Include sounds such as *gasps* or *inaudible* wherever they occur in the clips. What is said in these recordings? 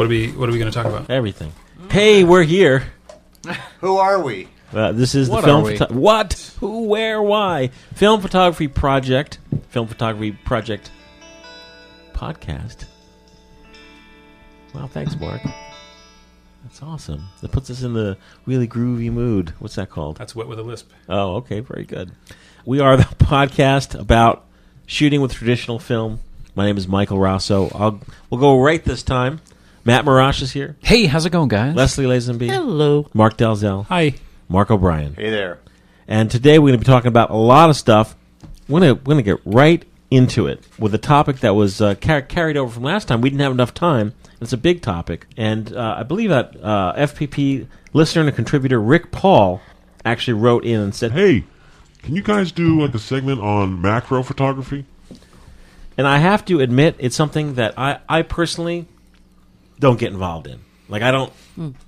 What are we What are we going to talk about? Everything. Hey, we're here. *laughs* Who are we? Uh, this is What the film. are we? photo- what? Who? Where? Why? Film photography project. Film photography project podcast. Wow, thanks, Mark. That's awesome. That puts us in the really groovy mood. What's that called? That's wet with a lisp. Oh, okay, very good. We are the *laughs* podcast about shooting with traditional film. My name is Michael Raso. I'll we'll go right this time. Matt Marrash is here. Hey, how's it going, guys? Leslie Lazenby. Hello. Mark Dalzell. Hi. Mark O'Brien. Hey there. And today we're going to be talking about a lot of stuff. We're going to, we're going to get right into it with a topic that was uh, car- carried over from last time. We didn't have enough time. It's a big topic. And uh, I believe that uh, FPP listener and contributor Rick Paul actually wrote in and said, Hey, can you guys do like a segment on macro photography? and I have to admit, it's something that I, I personally don't get involved in. Like, I don't,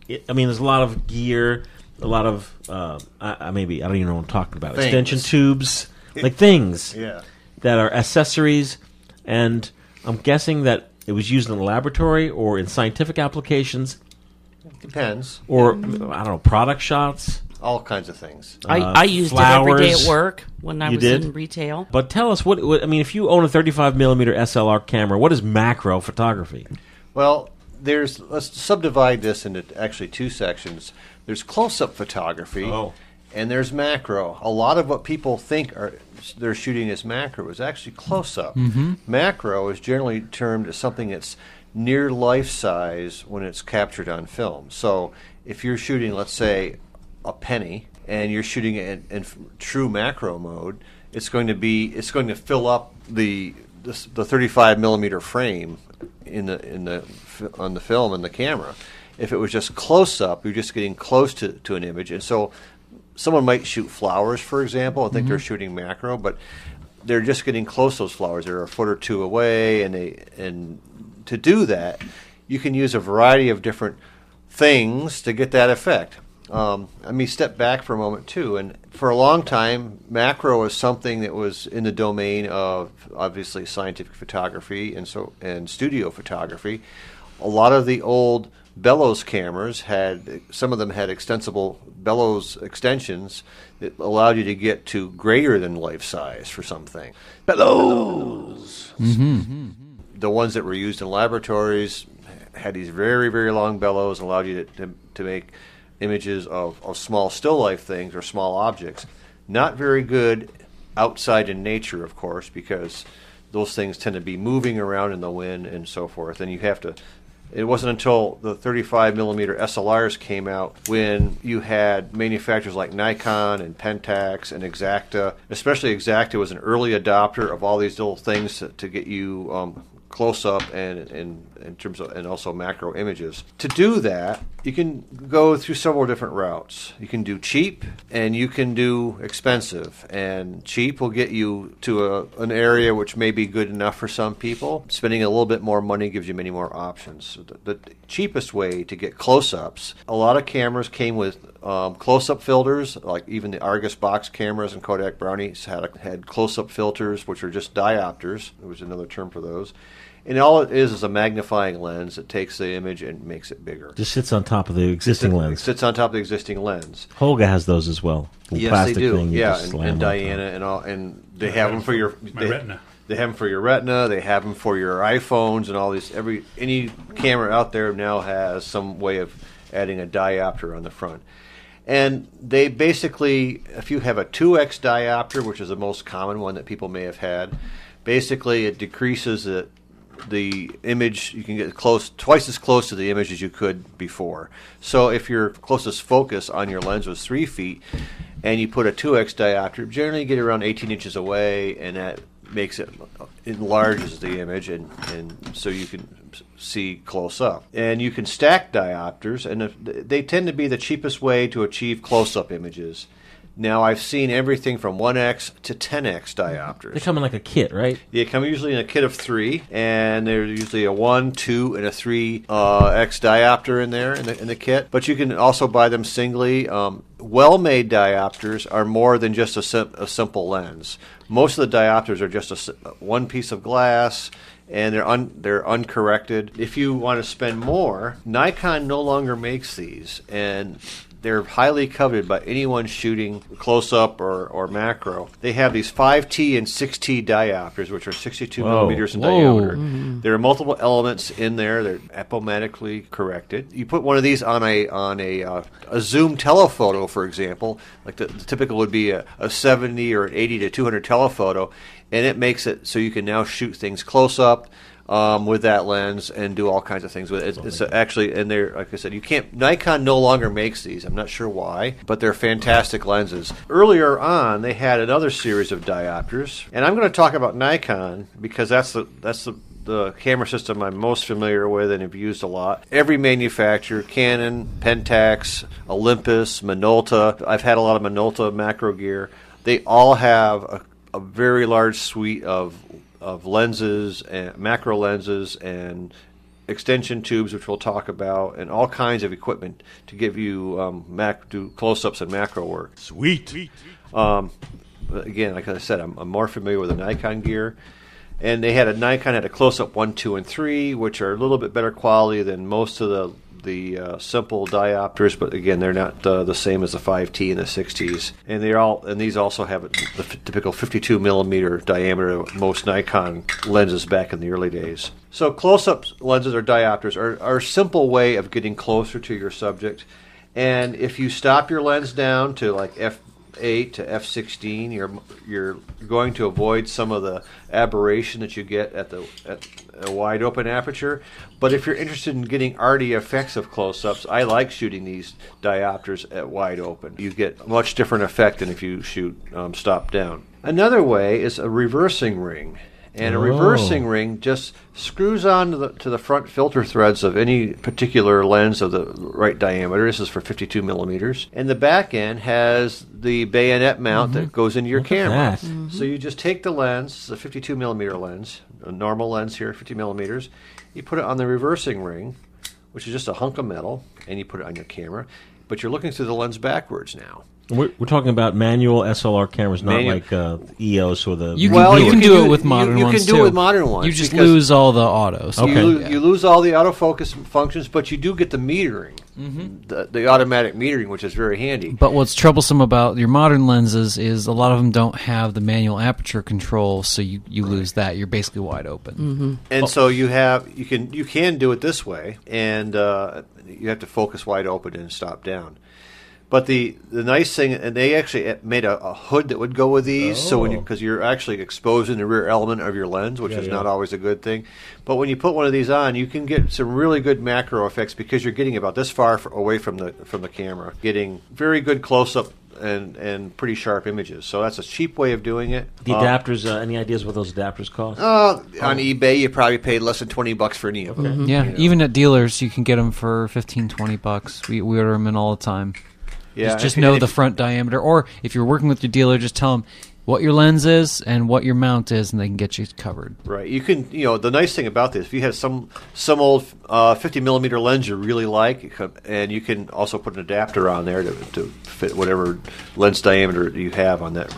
it, I mean, there's a lot of gear, a lot of, uh, I, I maybe, I don't even know what I'm talking about. Things. Extension tubes, like things. Yeah. that are accessories, and I'm guessing that it was used in the laboratory or in scientific applications Depends. or I don't know product shots. All kinds of things. Uh, I, I used it every day flowers. at work when I You was did? in retail. But tell us what, what I mean. If you own a 35 millimeter SLR camera, what is macro photography? Well, there's let's subdivide this into actually two sections. There's close-up photography, Oh. and there's macro. A lot of what people think are they're shooting as macro is actually close-up. Mm-hmm. Macro is generally termed as something that's near life size when it's captured on film. So if you're shooting, let's say, a penny, and you're shooting it in, in true macro mode, it's going to be it's going to fill up the the, the 35 millimeter frame in the in the on the film and the camera. If it was just close up, you're just getting close to, to an image, and so someone might shoot flowers, for example, and think they're mm-hmm. shooting macro, but they're just getting close to those flowers. They're a foot or two away, and they and to do that, you can use a variety of different things to get that effect. Um, let me step back for a moment too. And for a long time, macro was something that was in the domain of obviously scientific photography and so and studio photography. A lot of the old bellows cameras had some of them had extensible bellows extensions that allowed you to get to greater than life size for something. Bellows. The ones that were used in laboratories had these very very long bellows and allowed you to, to, to make images of, of small still life things or small objects. Not very good outside in nature, of course, because those things tend to be moving around in the wind and so forth. And you have to. It wasn't until the 35 millimeter SLRs came out when you had manufacturers like Nikon and Pentax and Exakta. Especially Exakta was an early adopter of all these little things to, to get you um, close up and, and in terms of and also macro images. To do that, you can go through several different routes. You can do cheap and you can do expensive. And cheap will get you to a, an area which may be good enough for some people. Spending a little bit more money gives you many more options. So the, the cheapest way to get close-ups, a lot of cameras came with um, close-up filters, like even the Argus box cameras and Kodak Brownies had had close-up filters, which are just diopters. There was another term for those. And all it is is a magnifying lens that takes the image and makes it bigger. Just sits on top of the existing It lens. sits on top of the existing lens. Holga has those as well. The yes, plastic they do. Thing yeah, and, and Diana and all, and they have them for your My they, retina. They have them for your retina. They have them for your iPhones and all these. Every any camera out there now has some way of adding a diopter on the front. And they basically, if you have a 2x diopter, which is the most common one that people may have had, basically it decreases the, the image. You can get close, twice as close to the image as you could before. So if your closest focus on your lens was three feet, and you put a 2x diopter, generally you get around 18 inches away, and that makes it enlarges the image, and, and so you can see close up. And you can stack diopters, and they tend to be the cheapest way to achieve close up images. Now I've seen everything from 1x to 10x diopters. They come in like a kit, right? They come usually in a kit of three, and there's usually a one, two, and a three uh, X diopter in there in the, in the kit. But you can also buy them singly. Um, well-made diopters are more than just a, sim- a simple lens. Most of the diopters are just a, one piece of glass. And they're un- they're uncorrected. If you want to spend more, Nikon no longer makes these, and they're highly coveted by anyone shooting close up or, or macro. They have these 5T and 6T diopters, which are 62 Whoa. millimeters in Whoa. diameter. There are multiple elements in there. They're achromatically corrected. You put one of these on a on a uh, a zoom telephoto, for example, like the, the typical would be a, a 70 or an 80 to 200 telephoto, and it makes it so you can now shoot things close up um, with that lens and do all kinds of things with it. It's, it's actually, and they're like I said, you can't. Nikon no longer makes these. I'm not sure why, but they're fantastic lenses. Earlier on, they had another series of diopters, and I'm going to talk about Nikon because that's the that's the the camera system I'm most familiar with and have used a lot. Every manufacturer, Canon, Pentax, Olympus, Minolta. I've had a lot of Minolta macro gear. They all have a, a very large suite of of lenses and macro lenses and extension tubes, which we'll talk about, and all kinds of equipment to give you um, mac- do close-ups and macro work. Sweet. Um, again, like I said, I'm, I'm more familiar with the Nikon gear. And they had a Nikon had a close-up one, two, and three, which are a little bit better quality than most of the the uh, simple diopters, but again, they're not uh, the same as the 5T and the 6Ts. And they're all and these also have the f- typical 52 millimeter diameter most Nikon lenses back in the early days. So close-up lenses or diopters are, are a simple way of getting closer to your subject. And if you stop your lens down to like f eight to f sixteen, you're you're going to avoid some of the aberration that you get at the at a wide open aperture. But if you're interested in getting arty effects of close-ups, I like shooting these diopters at wide open. You get a much different effect than if you shoot um, stop down. Another way is a reversing ring. And a Oh. reversing ring just screws on to the, to the front filter threads of any particular lens of the right diameter. This is for 52 millimeters. And the back end has the bayonet mount that goes into your Mm-hmm. Look at camera. that. So you just take the lens, it's a 52 millimeter lens, a normal lens here, 50 millimeters. You put it on the reversing ring, which is just a hunk of metal, and you put it on your camera. But you're looking through the lens backwards now. We're, we're talking about manual SLR cameras, not Manual- like uh, EOS or the. You can, Well, you you can can do do- it with you- modern you can ones do it too. with modern ones You just because- lose all the autos. Okay. You, lo- Yeah. you lose all the autofocus functions, but you do get the metering, the, the automatic metering, which is very handy. But what's troublesome about your modern lenses is a lot of them don't have the manual aperture control, so you, you lose that. You're basically wide open. And so you have you can you can do it this way, and uh, you have to focus wide open and stop down. But the the nice thing, and they actually made a, a hood that would go with these, so when Oh. because you're actually exposing the rear element of your lens, which Yeah, is yeah. not always a good thing. But when you put one of these on, you can get some really good macro effects because you're getting about this far f- away from the from the camera, getting very good close up and and pretty sharp images. So that's a cheap way of doing it. the Uh, adapters. Uh, any ideas what those adapters cost? uh, on eBay, you probably paid less than twenty bucks for any of them. Yeah, You know. even at dealers, you can get them for 15, 20 bucks. We, we order them in all the time. Yeah, just just know if the front diameter, or if you're working with your dealer, just tell them what your lens is and what your mount is, and they can get you covered. Right. You can, you know, the nice thing about this, if you have some some old uh, 50 millimeter lens you really like, and you can also put an adapter on there to, to fit whatever lens diameter you have on that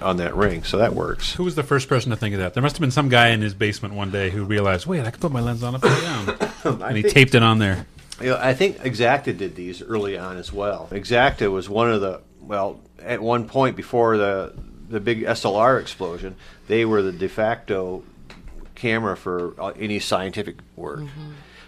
on that ring. So that works. Who was the first person to think of that? There must have been some guy in his basement one day who realized, wait, I can put my lens on upside down. *coughs* and he think- taped it on there. You know, I think Exakta did these early on as well. Exakta was one of the well, at one point before the the big SLR explosion, they were the de facto camera for uh, any scientific work.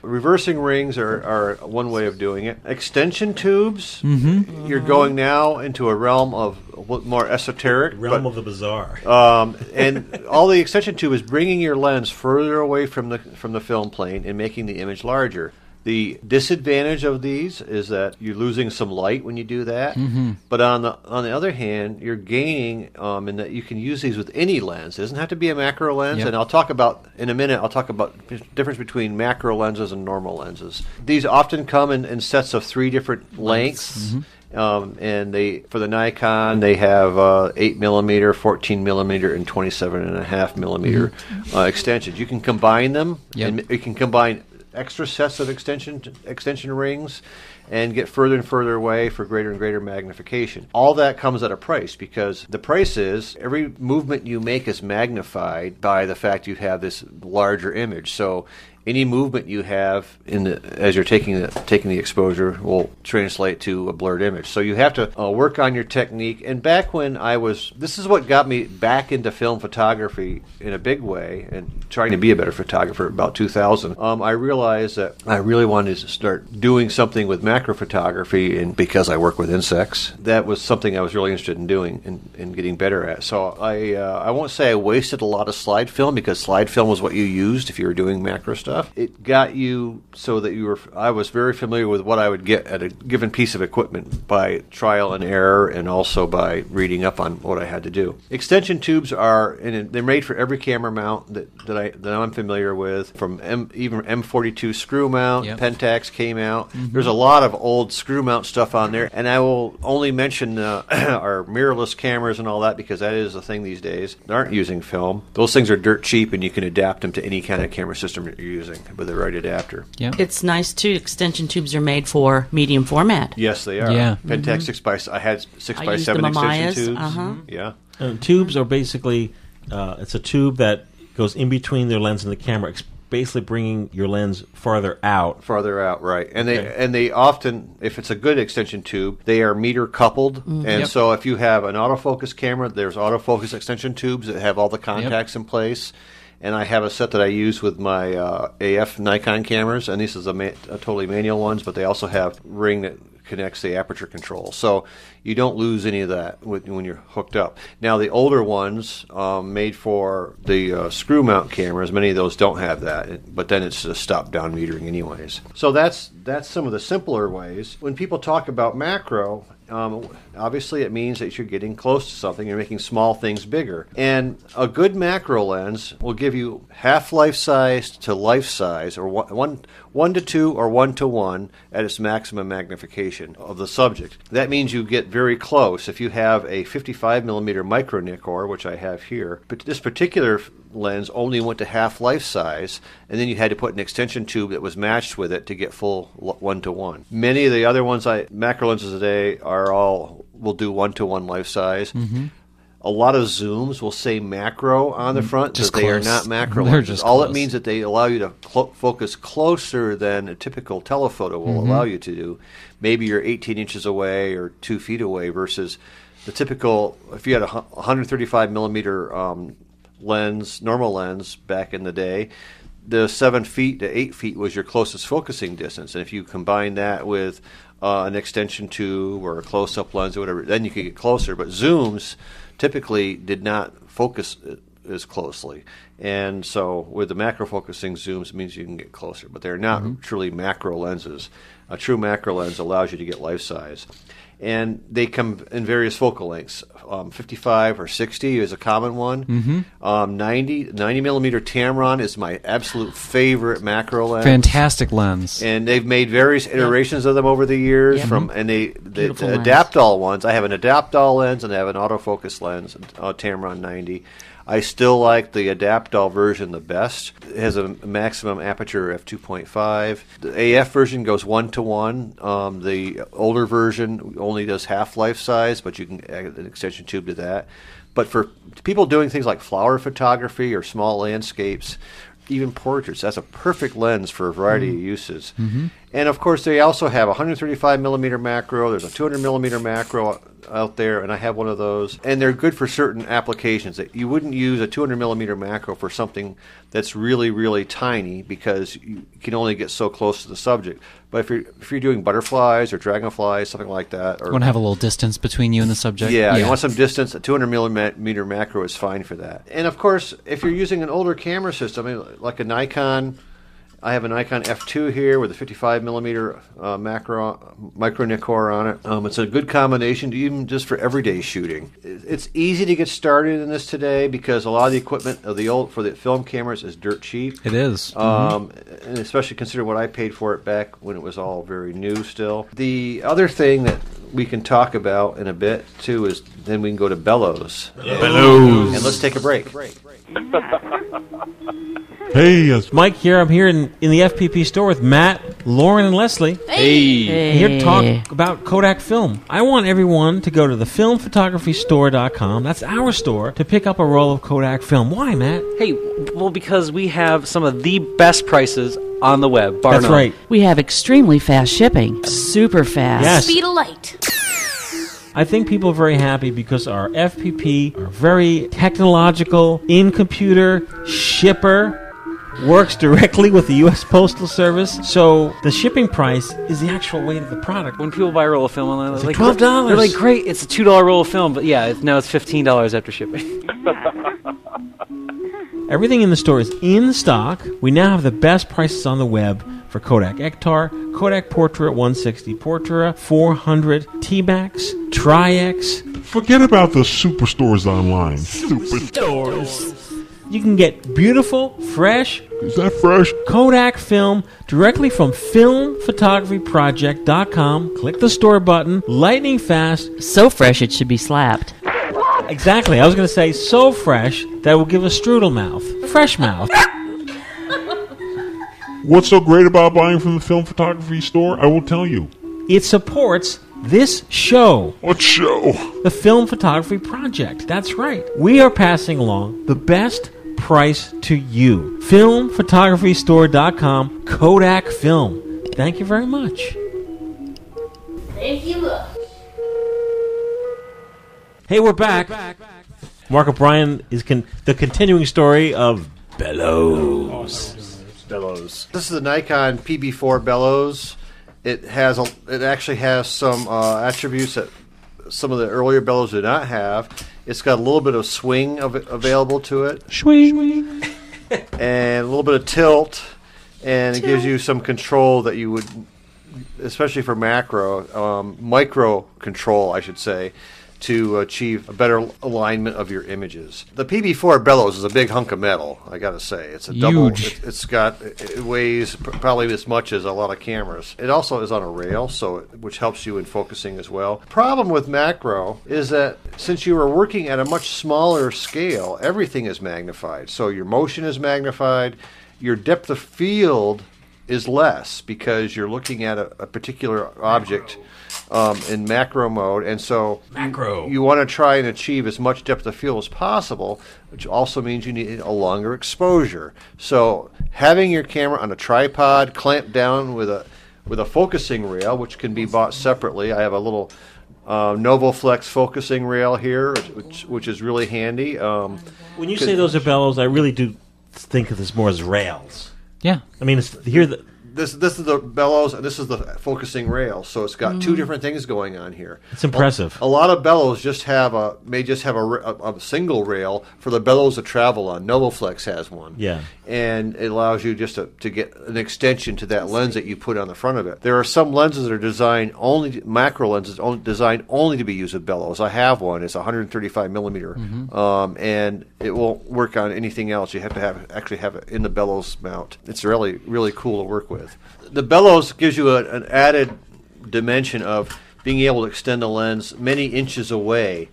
Reversing rings are, are one way of doing it. Extension tubes, you're going now into a realm of more esoteric. Realm but- of the bizarre. um, and all the extension tube is bringing your lens further away from the from the film plane and making the image larger. The disadvantage of these is that you're losing some light when you do that. But on the on the other hand, you're gaining um, in that you can use these with any lens. It doesn't have to be a macro lens. Yep. And I'll talk about in a minute. I'll talk about the difference between macro lenses and normal lenses. These often come in, in sets of three different lengths. Um, and they for the Nikon they have uh, eight millimeter, fourteen millimeter, and twenty seven and a half millimeter uh, extensions. You can combine them, Yep. and you can combine extra sets of extension extension rings and get further and further away for greater and greater magnification. All that comes at a price because the price is every movement you make is magnified by the fact you have this larger image. So any movement you have in the as you're taking the taking the exposure will translate to a blurred image. So you have to uh, work on your technique. And back when I was, this is what got me back into film photography in a big way, and trying to be a better photographer. About 2000, um, I realized that I really wanted to start doing something with macro photography, and because I work with insects, that was something I was really interested in doing and, and getting better at. So I uh, I won't say I wasted a lot of slide film because slide film was what you used if you were doing macro stuff. It got you so that you were. I was very familiar with what I would get at a given piece of equipment by trial and error, and also by reading up on what I had to do. Extension tubes are, and they're made for every camera mount that, that I that I'm familiar with, from M, even M42 screw mount, Yep. Pentax came out. There's a lot of old screw mount stuff on there, and I will only mention uh, *clears throat* our mirrorless cameras and all that because that is a thing these days. They aren't using film. Those things are dirt cheap, and you can adapt them to any kind of camera system you're using with the right adapter. Yeah. It's nice too. Extension tubes are made for medium format. Yes, they are. Yeah. Pentax six by I had six I by used seven the extension tubes. uh-huh. Yeah. Uh, tubes are basically uh, it's a tube that goes in between their lens and the camera, basically bringing your lens farther out. farther out, right? And they Okay. and they often, if it's a good extension tube, they are meter coupled. And Yep. so, if you have an autofocus camera, there's autofocus extension tubes that have all the contacts in place. And I have a set that I use with my uh, AF Nikon cameras, and this is a, ma- a totally manual ones, but they also have ring that connects the aperture control, so you don't lose any of that when you're hooked up. Now the older ones, um, made for the uh, screw mount cameras, many of those don't have that, but then it's just stop down metering anyways. So that's that's some of the simpler ways. When people talk about macro, um, obviously it means that you're getting close to something. You're making small things bigger, and a good macro lens will give you half life size to life size, or one, one one to two or one to one at its maximum magnification of the subject. That means you get very close. If you have a 55 millimeter micro Nikkor, which I have here, but this particular lens only went to half life size, and then you had to put an extension tube that was matched with it to get full one to one. Many of the other ones, I macro lenses today are all will do one to one life size. A lot of zooms will say macro on the front, just but they are not macro They're lenses. just All it means that they allow you to clo- focus closer than a typical telephoto will Mm-hmm. allow you to do. Maybe you're 18 inches away or two feet away versus the typical. If you had a 135 millimeter um, lens, normal lens back in the day, the seven feet to eight feet was your closest focusing distance, and if you combine that with uh, an extension tube or a close-up lens or whatever, then you could get closer. But zooms typically did not focus uh, as closely, and so with the macro focusing zooms, it means you can get closer. But they're not truly macro lenses. A true macro lens allows you to get life size and they come in various focal lengths. Um, 55 or 60 is a common one. Mm-hmm. Um, 90, 90 millimeter Tamron is my absolute favorite macro lens. Fantastic lens. And they've made various iterations of them over the years. Yep. From and they the, Beautiful the. Adaptall ones. I have an Adaptall lens and I have an autofocus lens, uh, Tamron 90. I still like the Adaptall version the best. It has a maximum aperture of 2.5. The AF version goes one to one. Um, The older version only does half life size, but you can add an extension tube to that. But for people doing things like flower photography or small landscapes, even portraits, that's a perfect lens for a variety of uses. And of course, they also have 135 millimeter macro. There's a 200 millimeter macro out there, and I have one of those. And they're good for certain applications. That you wouldn't use a 200 millimeter macro for something that's really, really tiny because you can only get so close to the subject. But if you're if you're doing butterflies or dragonflies, something like that, or You want to have a little distance between you and the subject. yeah, you want some distance. A 200 millimeter macro is fine for that. And of course, if you're using an older camera system, like a Nikon I have a Nikon F2 here with a 55 millimeter uh, macro micro Nikkor on it. Um, it's a good combination, even just for everyday shooting. It's easy to get started in this today because a lot of the equipment of the old for the film cameras is dirt cheap. It is. Um, and especially considering what I paid for it back when it was all very new still. The other thing that we can talk about in a bit too is then we can go to bellows. Bellows. And let's take a break. *laughs* Hey, uh, Mike here. I'm here in, in the FPP store with Matt, Lauren, and Leslie. Hey. Here to talk about Kodak film. I want everyone to go to the filmphotographystore.com. That's our store to pick up a roll of Kodak film. Why, Matt? Hey, well, because we have some of the best prices on the web. Bar That's none. right. We have extremely fast shipping. Super fast. Yes. Speed of light. I think people are very happy because our FPP are very technological, in computer, shipper, works directly with the U.S. Postal Service. So the shipping price is the actual weight of the product. When people buy a roll of film online, they're like like $12. They're like, great, it's a two dollar roll of film, but yeah, it, now it's fifteen dollars after shipping. *laughs* Everything in the store is in stock. We now have the best prices on the web for Kodak Ektar, Kodak Portra 160 Portra, 400 T-Max, Tri-X. forget about the superstores online. Superstores. You can get beautiful, fresh Is that fresh? Kodak film directly from filmphotographyproject.com. Click the store button, lightning fast. So fresh it should be slapped. Exactly. I was going to say so fresh that will give a strudel mouth. Fresh mouth. What's so great about buying from the film photography store? I will tell you. It supports this show. What show? the Film Photography Project. That's right. We are passing along the best price to you. FilmPhotographyStore.com, Kodak Film. Thank you very much. Thank you. Look. Hey, we're back. Mark O'Brien is con- the continuing story of Bellows. bellows. This is the Nikon PB4 bellows. It has a, it actually has some uh, attributes that some of the earlier bellows did not have. It's got a little bit of swing it available to it, Swing. *laughs* and a little bit of tilt, and it gives you some control that you would, especially for macro, um, micro control, I should say, to achieve a better alignment of your images. The PB4 bellows is a big hunk of metal. I got to say, it's a double. Huge. it- It's got it it weighs probably as much as a lot of cameras. It also is on a rail, so it, which helps you in focusing as well. Problem with macro is that since you are working at a much smaller scale, everything is magnified. So your motion is magnified, your depth of field is less because you're looking at a, a particular object um, in macro mode, and so Macro. you want to try and achieve as much depth of field as possible, which also means you need a longer exposure. So having your camera on a tripod clamped down with a with a focusing rail, which can be bought separately. I have a little uh, NovoFlex focusing rail here, which which is really handy. Um, When you say those are bellows, I really do think of this more as rails. yeah. I mean, it's, here the this this is the bellows and this is the focusing rail. So it's got two different things going on here. it's impressive. A lot of bellows just have a may just have a, a, a single rail for the bellows to travel on. Novoflex has one. Yeah. and it allows you just to, to get an extension to that lens that you put on the front of it. There are some lenses that are designed only macro lenses only, designed only to be used with bellows. I have one. It's 135 millimeter, um, and it won't work on anything else. You have to have actually have it in the bellows mount. It's really really cool to work with. The bellows gives you a, an added dimension of being able to extend the lens many inches away.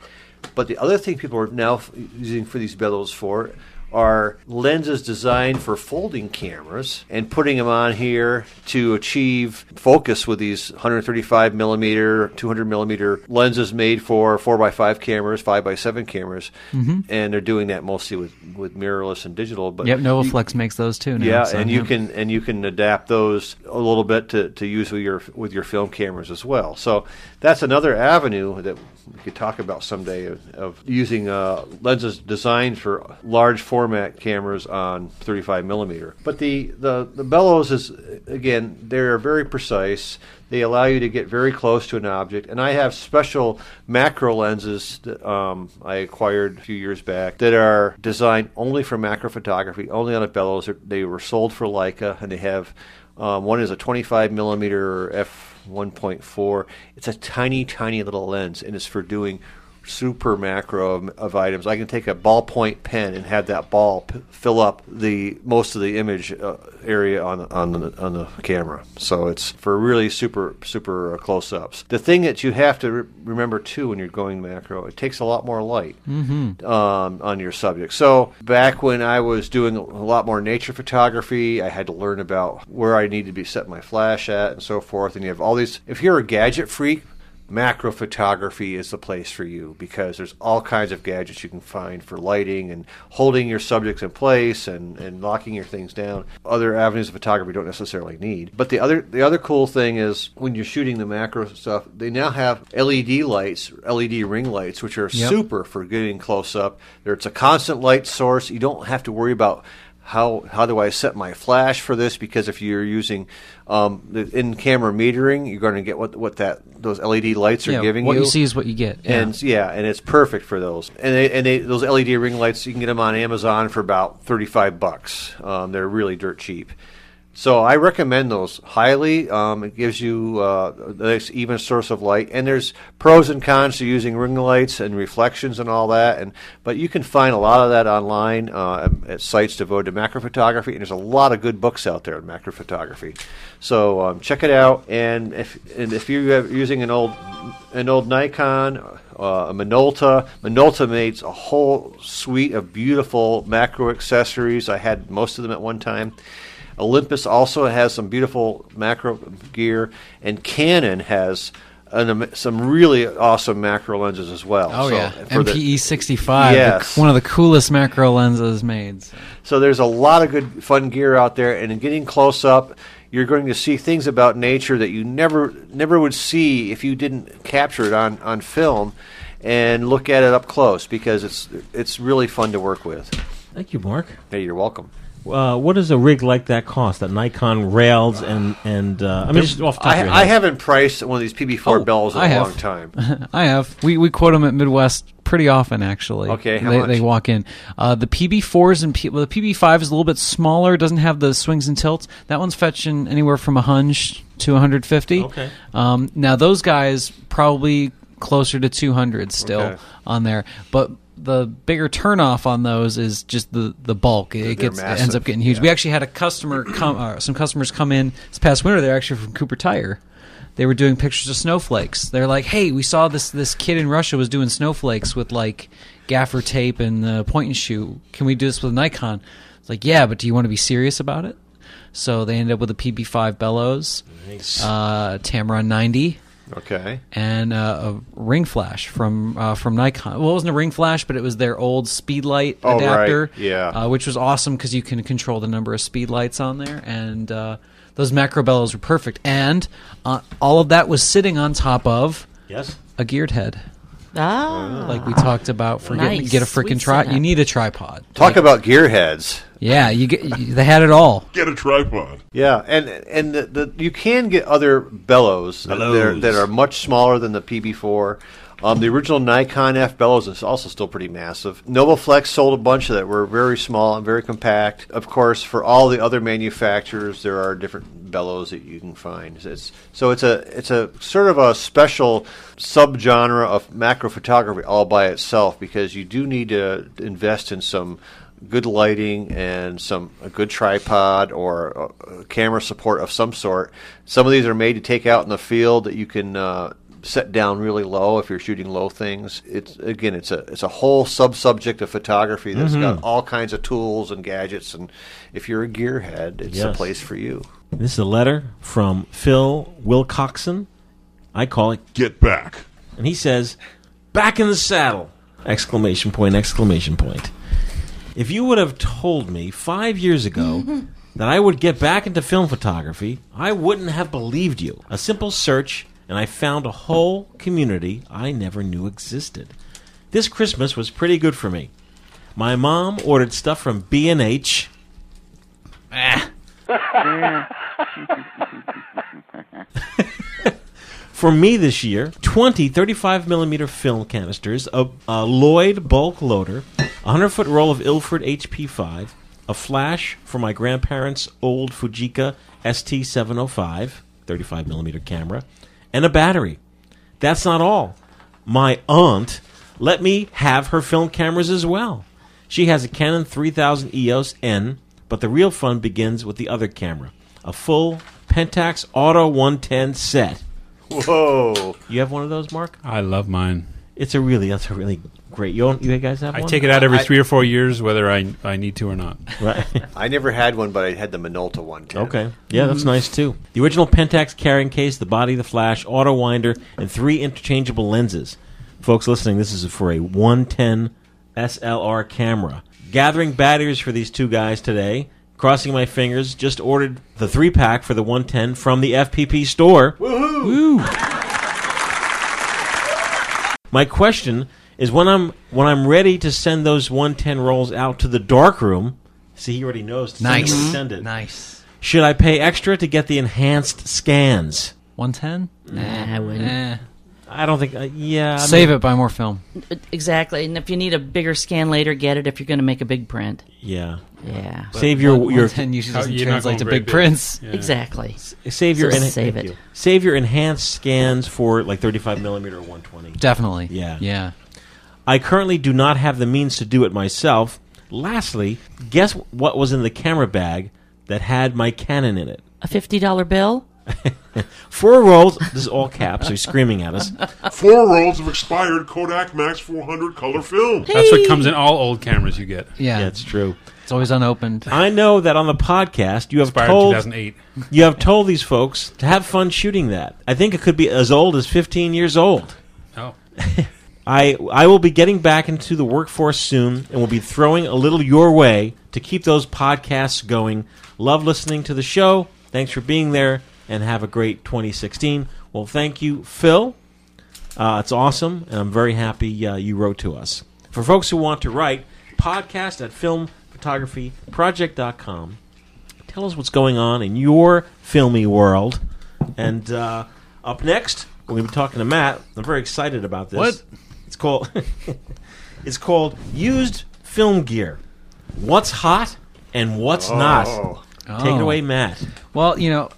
But the other thing people are now f- using for these bellows for are lenses designed for folding cameras and putting them on here to achieve focus with these 135 millimeter, 200 millimeter lenses made for 4x5 cameras, 5x7 cameras. Mm-hmm. And they're doing that mostly with, with mirrorless and digital. But Yep, you- Novoflex makes those too now. yeah, so, and you can and you can adapt those a little bit to, to use with your with your film cameras as well. So that's another avenue that we could talk about someday of, of using uh, lenses designed for large format cameras on 35 millimeter. But the, the, the bellows is, again, they're very precise. They allow you to get very close to an object. And I have special macro lenses that um, I acquired a few years back that are designed only for macro photography, only on a bellows. They're- were sold for Leica, and they have um, one is a 25 millimeter f 1.4. It's a tiny, tiny little lens, and it's for doing super macro of, of items. I can take a ballpoint pen and have that ball p- fill up the most of the image uh, area on the, on the on the camera. So it's for really super super uh, close ups. The thing that you have to re- remember too when you're going macro, it takes a lot more light um, on your subject. So back when I was doing a lot more nature photography, I had to learn about where I needed to be set my flash at and so forth. And you have all these. If you're a gadget freak, macro photography is the place for you because there's all kinds of gadgets you can find for lighting and holding your subjects in place and, and locking your things down. Other avenues of photography don't necessarily need. But the other the other cool thing is when you're shooting the macro stuff, they now have LED lights, LED ring lights, which are Yep. super for getting close up. There, it's a constant light source. You don't have to worry about how how do I set my flash for this? Because if you're using um, the in-camera metering, you're going to get what what that those LED lights are yeah, giving what you. What you see is what you get. Yeah. And yeah, and it's perfect for those. And they, and they, those LED ring lights, you can get them on Amazon for about thirty-five bucks. Um, they're really dirt cheap. So I recommend those highly. Um, it gives you uh, a nice even source of light, and there's pros and cons to using ring lights and reflections and all that. And but you can find a lot of that online uh, at sites devoted to macro photography, and there's a lot of good books out there on macro photography. So um, check it out. And if and if you're using an old an old Nikon, uh, a Minolta. Minolta makes a whole suite of beautiful macro accessories. I had most of them at one time. Olympus also has some beautiful macro gear, and Canon has an, some really awesome macro lenses as well. oh So, yeah, for the- MPE 65, the- one of the coolest macro lenses made. So. So there's a lot of good fun gear out there, and in getting close up, you're going to see things about nature that you never never would see if you didn't capture it on, on film and look at it up close because it's it's really fun to work with. Thank you, Mark. Hey, you're welcome. Uh, what does a rig like that cost? That Nikon rails and and uh, I mean, just off the top of your I, I haven't priced one of these PB4 Oh, bells in I a have. long time. *laughs* I have. We we quote them at Midwest pretty often, actually. Okay, how they, much? they walk in. Uh, the PB4s and P, well, the PB5 is a little bit smaller. Doesn't have the swings and tilts. That one's fetching anywhere from a hunch to 150. Okay. Um, now those guys probably closer to 200 still Okay. on there, but. The bigger turnoff on those is just the, the bulk. It They're gets it ends up getting huge. yeah. We actually had a customer come, uh, some customers come in this past winter. They're actually from Cooper Tire, they were doing pictures of snowflakes. They're like, "Hey, we saw this this kid in Russia was doing snowflakes with like gaffer tape and uh, point and shoot. Can we do this with Nikon?" It's like, "Yeah, but do you want to be serious about it?" So they ended up with a PB5 bellows, uh, Tamron 90, Okay. and uh, a ring flash from uh, from Nikon. Well, it wasn't a ring flash, but it was their old speed light Oh, right. adapter. Yeah. uh, which was awesome because you can control the number of speed lights on there, and uh, those macro bellows were perfect. And uh, all of that was sitting on top of yes. a geared head, Ah. like we talked about. For getting, Nice. get a freaking tripod. You need a tripod. Talk about gearheads. Yeah, you get. You, they had it all. Get a tripod. Yeah, and and the, the, you can get other bellows, that- that are, that are much smaller than the PB4. Um, the original Nikon F bellows is also still pretty massive. Novoflex sold a bunch of that were very small and very compact. Of course, for all the other manufacturers, there are different bellows that you can find. It's, so it's a it's a sort of a special subgenre of macro photography all by itself because you do need to invest in some good lighting and some a good tripod or a, camera support of some sort. Some of these are made to take out in the field that you can uh, set down really low if you're shooting low things. It's again, it's a it's a whole sub subject of photography that's got mm-hmm. all kinds of tools and gadgets. And if you're a gearhead, it's a Yes. place for you. This is a letter from Phil Wilcoxon. I call it, Get back. and he says, "Back in the saddle!" Exclamation point! Exclamation point! If you would have told me five years ago *laughs* that I would get back into film photography, I wouldn't have believed you. A simple search and I found a whole community I never knew existed. This Christmas was pretty good for me. My mom ordered stuff from B&H. Ah. *laughs* For me this year, 20 35 millimeter film canisters, a, a Lloyd bulk loader, a 100 foot roll of Ilford HP5, a flash for my grandparents' old Fujica ST705 35 millimeter camera, and a battery. That's not all. My aunt let me have her film cameras as well. She has a Canon 3000 EOS N, but the real fun begins with the other camera, a full Pentax Auto 110 set. Whoa! You have one of those, Mark? I love mine. It's a really that's a really great. You don't, you guys have one? I one? take it out every I- three or four years, whether I I need to or not. Right. *laughs* I never had one, but I had the Minolta one. Too. Okay. Yeah, that's mm-hmm. nice too. The original Pentax carrying case, the body, the flash, auto winder, and three interchangeable lenses. Folks listening, this is for a 110 SLR camera. Gathering batteries for these two guys today. Crossing my fingers, just ordered the three pack for the 110 from the FPP store. My question is when I'm when I'm ready to send those 110 rolls out to the dark room. See, he already knows to Nice. send, send it. Nice. Should I pay extra to get the enhanced scans? 110? Nah, I wouldn't. Eh. I don't think. Uh, yeah, I Save mean- it, buy more film. Exactly. And if you need a bigger scan later, get it if you're going to make a big print. Yeah, Yeah. save your your 110 usually Oh, doesn't you're translate to big big. prints. Yeah. Exactly. save your So en- save it. you. Save your enhanced scans for like 35 millimeter or 120. Definitely. Yeah. Yeah. I currently do not have the means to do it myself. Lastly, guess what was in the camera bag that had my Canon in it? A $50 bill? *laughs* Four rolls. This is all caps. So he's screaming at us. Four rolls of expired Kodak Max 400 color film. That's what comes in all old cameras you get. Yeah. Yeah, it's true. it's always unopened. I know that on the podcast you have Expired told 2008. *laughs* you have told these folks to have fun shooting that. I think it could be as old as 15 years old. Oh, *laughs* I I will be getting back into the workforce soon and will be throwing a little your way to keep those podcasts going. Love listening to the show. Thanks for being there and have a great 2016. Well, thank you, Phil. Uh, it's awesome, and I'm very happy uh, you wrote to us. For folks who want to write, podcast at filmphotographyproject.com. Tell us what's going on in your filmy world. And uh, up next, we're going to be talking to Matt. I'm very excited about this. What? It's called *laughs* It's called Used Film Gear. What's hot and what's not. Oh. Take it Oh. away, Matt. Well, you know,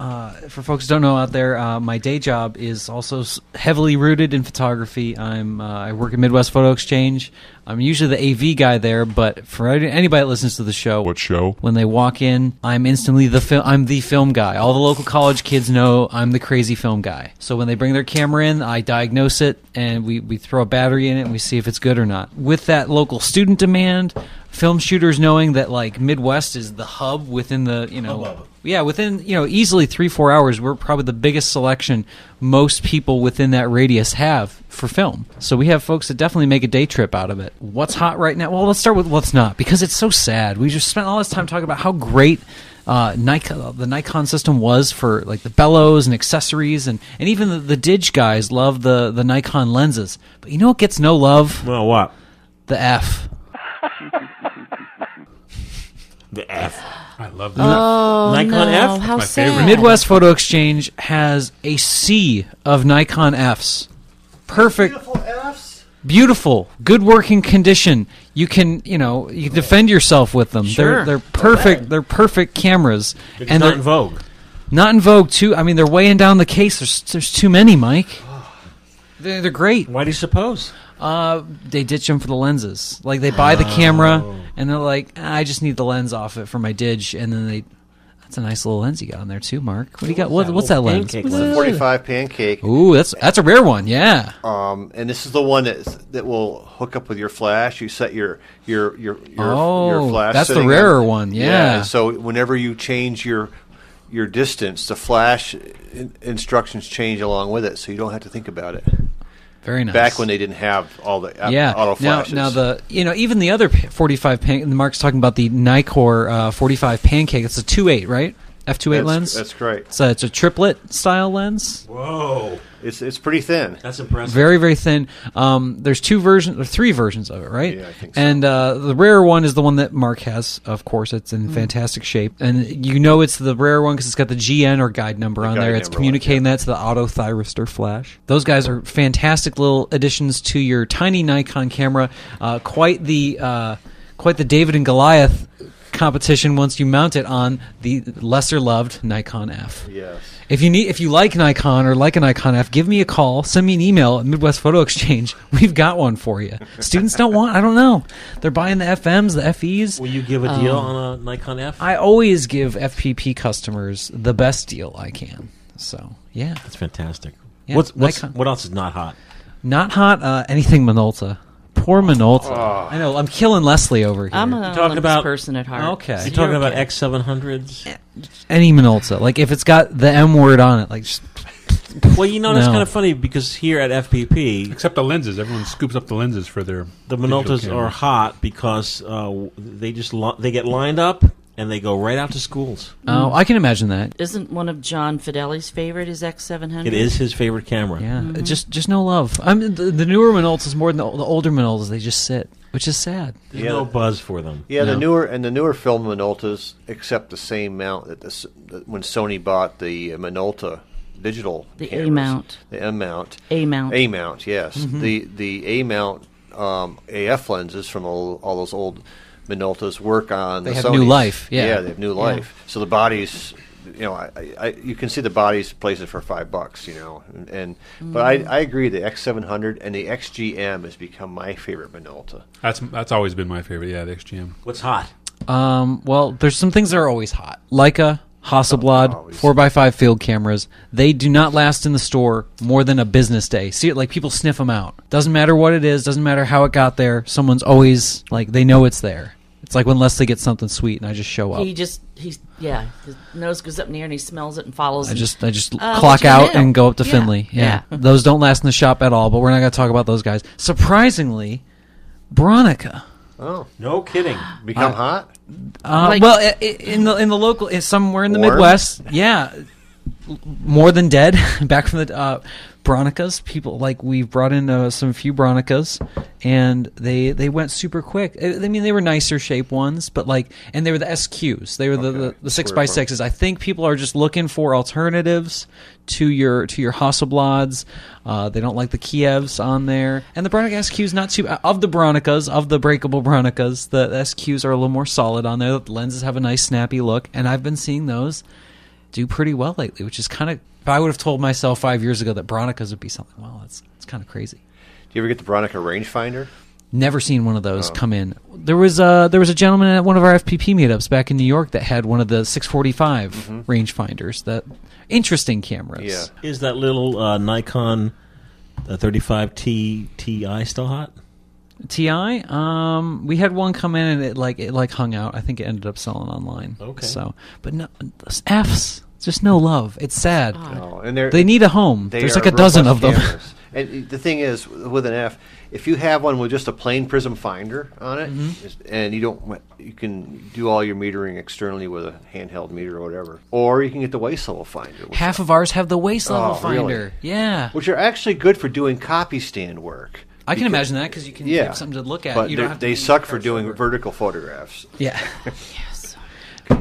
uh, for folks who don't know out there, uh, my day job is also heavily rooted in photography. I'm uh, I work at Midwest Photo Exchange. I'm usually the AV guy there, but for anybody that listens to the show, What show? when they walk in, I'm instantly the film. I'm the film guy. All the local college kids know I'm the crazy film guy. So when they bring their camera in, I diagnose it and we, we throw a battery in it and we see if it's good or not. With that local student demand, film shooters knowing that like Midwest is the hub within the you know yeah within you know easily three four hours we're probably the biggest selection most people within that radius have for film. So we have folks that definitely make a day trip out of it. What's hot right now? Well, let's start with what's not because it's so sad. We just spent all this time talking about how great uh, Nikon, the Nikon system was for like the bellows and accessories, and, and even the, the Dig guys love the the Nikon lenses. But you know what gets no love? Well, what? The F. The F. I love that. Oh, Nikon no. F? How my sad. favorite. Midwest Photo Exchange has a sea of Nikon Fs. Perfect. F's. beautiful, good working condition. You can, you know, you can defend yourself with them. Sure. They're they're perfect. They're perfect cameras, It's and not they're in vogue. not in vogue too. I mean, they're weighing down the case. There's there's too many, Mike. They're, they're great. Why do you suppose? Uh, they ditch them for the lenses. Like they buy the camera and they're like, "Ah, I just need the lens off it for my dig, and then they. That's a nice little lens you got on there too, Mark. What do you got? What, that what's that little lens? pancake It's a 45 pancake. Ooh, that's that's a rare one. Yeah. Um, and this is the one that that will hook up with your flash. You set your your your your, Oh, your flash. that's the setting rarer on- one, yeah. and So whenever you change your your distance, the flash in, instructions change along with it, so you don't have to think about it. Very nice. Back when they didn't have all the uh, yeah. auto now, flashes. now the you know even the other 45 pan- Mark's talking about the Nikkor uh, 45 pancake. It's a 2.8, right? F two eight lens. That's great. so it's a triplet style lens. Whoa, It's it's pretty thin. that's impressive. Very very thin. Um, there's two versions or three versions of it, right? Yeah, I think so. And uh, the rare one is the one that Mark has. Of course, it's in fantastic shape, and you know it's the rare one because it's got the GN or guide number on guide there. It's number communicating that to the auto thyristor flash. Those guys are fantastic little additions to your tiny Nikon camera. Uh, quite the uh, quite the David and Goliath competition once you mount it on the lesser loved Nikon F. Yes. If you need, if you like Nikon or like a Nikon F, give me a call. Send me an email at Midwest Photo Exchange. *laughs* We've got one for you. Students don't want. I don't know. They're buying the FMs, the FEs. Will you give a deal Um, on a Nikon F? I always give FPP customers the best deal I can. So yeah, That's fantastic. Yeah, what's, what's what else is not hot? not hot. Uh, anything Minolta. Poor Minolta. I know. I'm killing Leslie over here. I'm an talking Olympus about- person at heart. Okay. So You're talking about. X seven hundreds. Any Minolta. Like if it's got the M word on it, like just Well, you know that's No. kind of funny because here at FPP, Except the lenses. Everyone scoops up the lenses for their the digital Minoltas cameras. are hot because uh, they just li- they get lined up and they go right out to schools. oh, mm. I can imagine that. Isn't one of John Fedele's favorite his X700? It is his favorite camera. Yeah, it's just just no love. I mean, the, the newer Minoltas more than the, the older Minoltas. They just sit, which is sad. There's Yeah. no buzz for them. Yeah, No. the newer and the newer film Minoltas accept the same mount that this that when Sony bought the uh, Minolta digital The cameras, A-mount. the M mount, A mount. A mount, yes, mm-hmm. the the A mount um, AF lenses from all, all those old Minoltas work on. They the have Sonys. new life, yeah. they have new life. So the bodies. You know, I, I, I- you can see the bodies places for five bucks. You know, and, and but I, I agree. The X seven hundred and the XGM has become my favorite Minolta. That's that's always been my favorite. Yeah, the XGM. What's hot? Um, well, there's some things that are always hot. Leica, Hasselblad, four x five field cameras. They do not last in the store more than a business day. See, it like people sniff them out. Doesn't matter what it is. Doesn't matter how it got there. Someone's always like they know it's there. It's like when Leslie gets something sweet and I just show up. He just he's yeah. His nose goes up in the air and he smells it and follows. I and- just I just Uh, clock out and go up to Yeah, Finley. Yeah. yeah. *laughs* those don't last in the shop at all. But we're not going to talk about those guys. Surprisingly, Bronica. Oh, No kidding. become Uh, hot. Uh, Like- well, i- i- in the in the local, it's somewhere in the Warm? Midwest, yeah, L- more than dead. *laughs* Back from the uh, Bronicas, people like we've brought in uh, some few Bronicas, and they they went super quick. I I mean, they were nicer shape ones, but like, and they were the SQs. They were the, the, the six by sixes. I think people are just looking for alternatives to your to your Hasselblads. Uh, they don't like the Kievs on there, and the Bronica SQs not too of the Bronicas of the breakable Bronicas. The SQs are a little more solid on there. The lenses have a nice snappy look, and I've been seeing those do pretty well lately, which is kind of. If I would have told myself five years ago that Bronicas would be something, well, it's it's kind of crazy. Do you ever get the Bronica rangefinder? Never seen one of those come in. There was uh there was a gentleman at one of our FPP meetups back in New York that had one of the 645 rangefinders. That interesting cameras. Yeah. Is that little uh, Nikon uh, 35T Ti still hot? Ti. Um, we had one come in and it like it like hung out. I think it ended up selling online. Okay. So, but no Fs. Just no love. It's sad. Oh, and they're need a home. they There's like a dozen of them. cameras. and the thing is, with an F, if you have one with just a plain prism finder on it, Mm-hmm. and you don't, you can do all your metering externally with a handheld meter or whatever, or you can get the waist level finder, which, Half of ours have the waist level Oh, really? finder. Yeah. which are actually good for doing copy stand work. I can imagine that because you can Yeah, have something to look at. but you don't they're- have they suck for doing over. vertical photographs. Yeah. *laughs*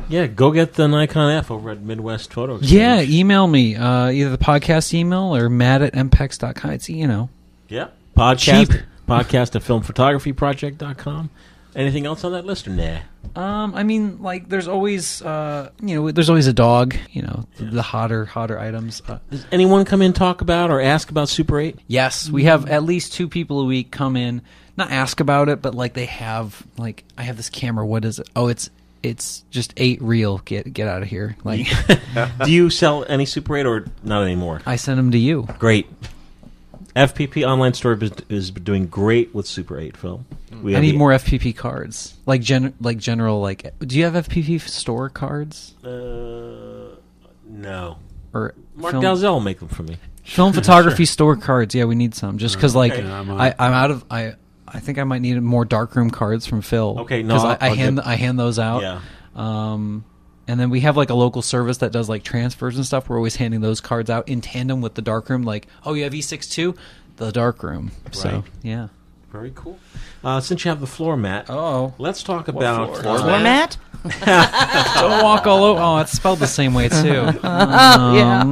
Yeah, go get the Nikon F over at Midwest Photo Exchange. Yeah, email me uh, either the podcast email or matt at mpex.com. It's, you know, Yeah. Podcast, Cheap. podcast at filmphotographyproject.com. Anything else on that list or nah? um, I mean, like, there's always, uh, you know, there's always a dog, you know, the hotter, hotter items. Uh, Does anyone come in talk about or ask about Super 8? yes, we have at least two people a week come in, not ask about it, but like they have, like, I have this camera. What is it? Oh, it's, it's just eight real. Get, get out of here. Like, *laughs* Do you sell any Super 8 or not anymore? I sent them to you. Great. FPP online store is, is doing great with Super 8 film. We I have need the- more FPP cards, like gen, like general, like. Do you have FPP store cards Uh, no. or Mark film, Dalzell will make them for me. film *laughs* photography store cards? Yeah, we need some. Just because, like, okay. I'm I. I'm out of. I I think I might need more darkroom cards from Phil. Okay, no, because I, I'll- I I'll hand get- I hand those out. Yeah. Um, And then we have like a local service that does like transfers and stuff. We're always handing those cards out in tandem with the darkroom. Like, oh, you have E6 too? The darkroom. So, Right. yeah. Very cool. Uh, since you have the floor mat, Oh. let's talk about floor? uh, Floor mat? *laughs* Don't walk all over. Oh, it's spelled the same way too. *laughs* yeah.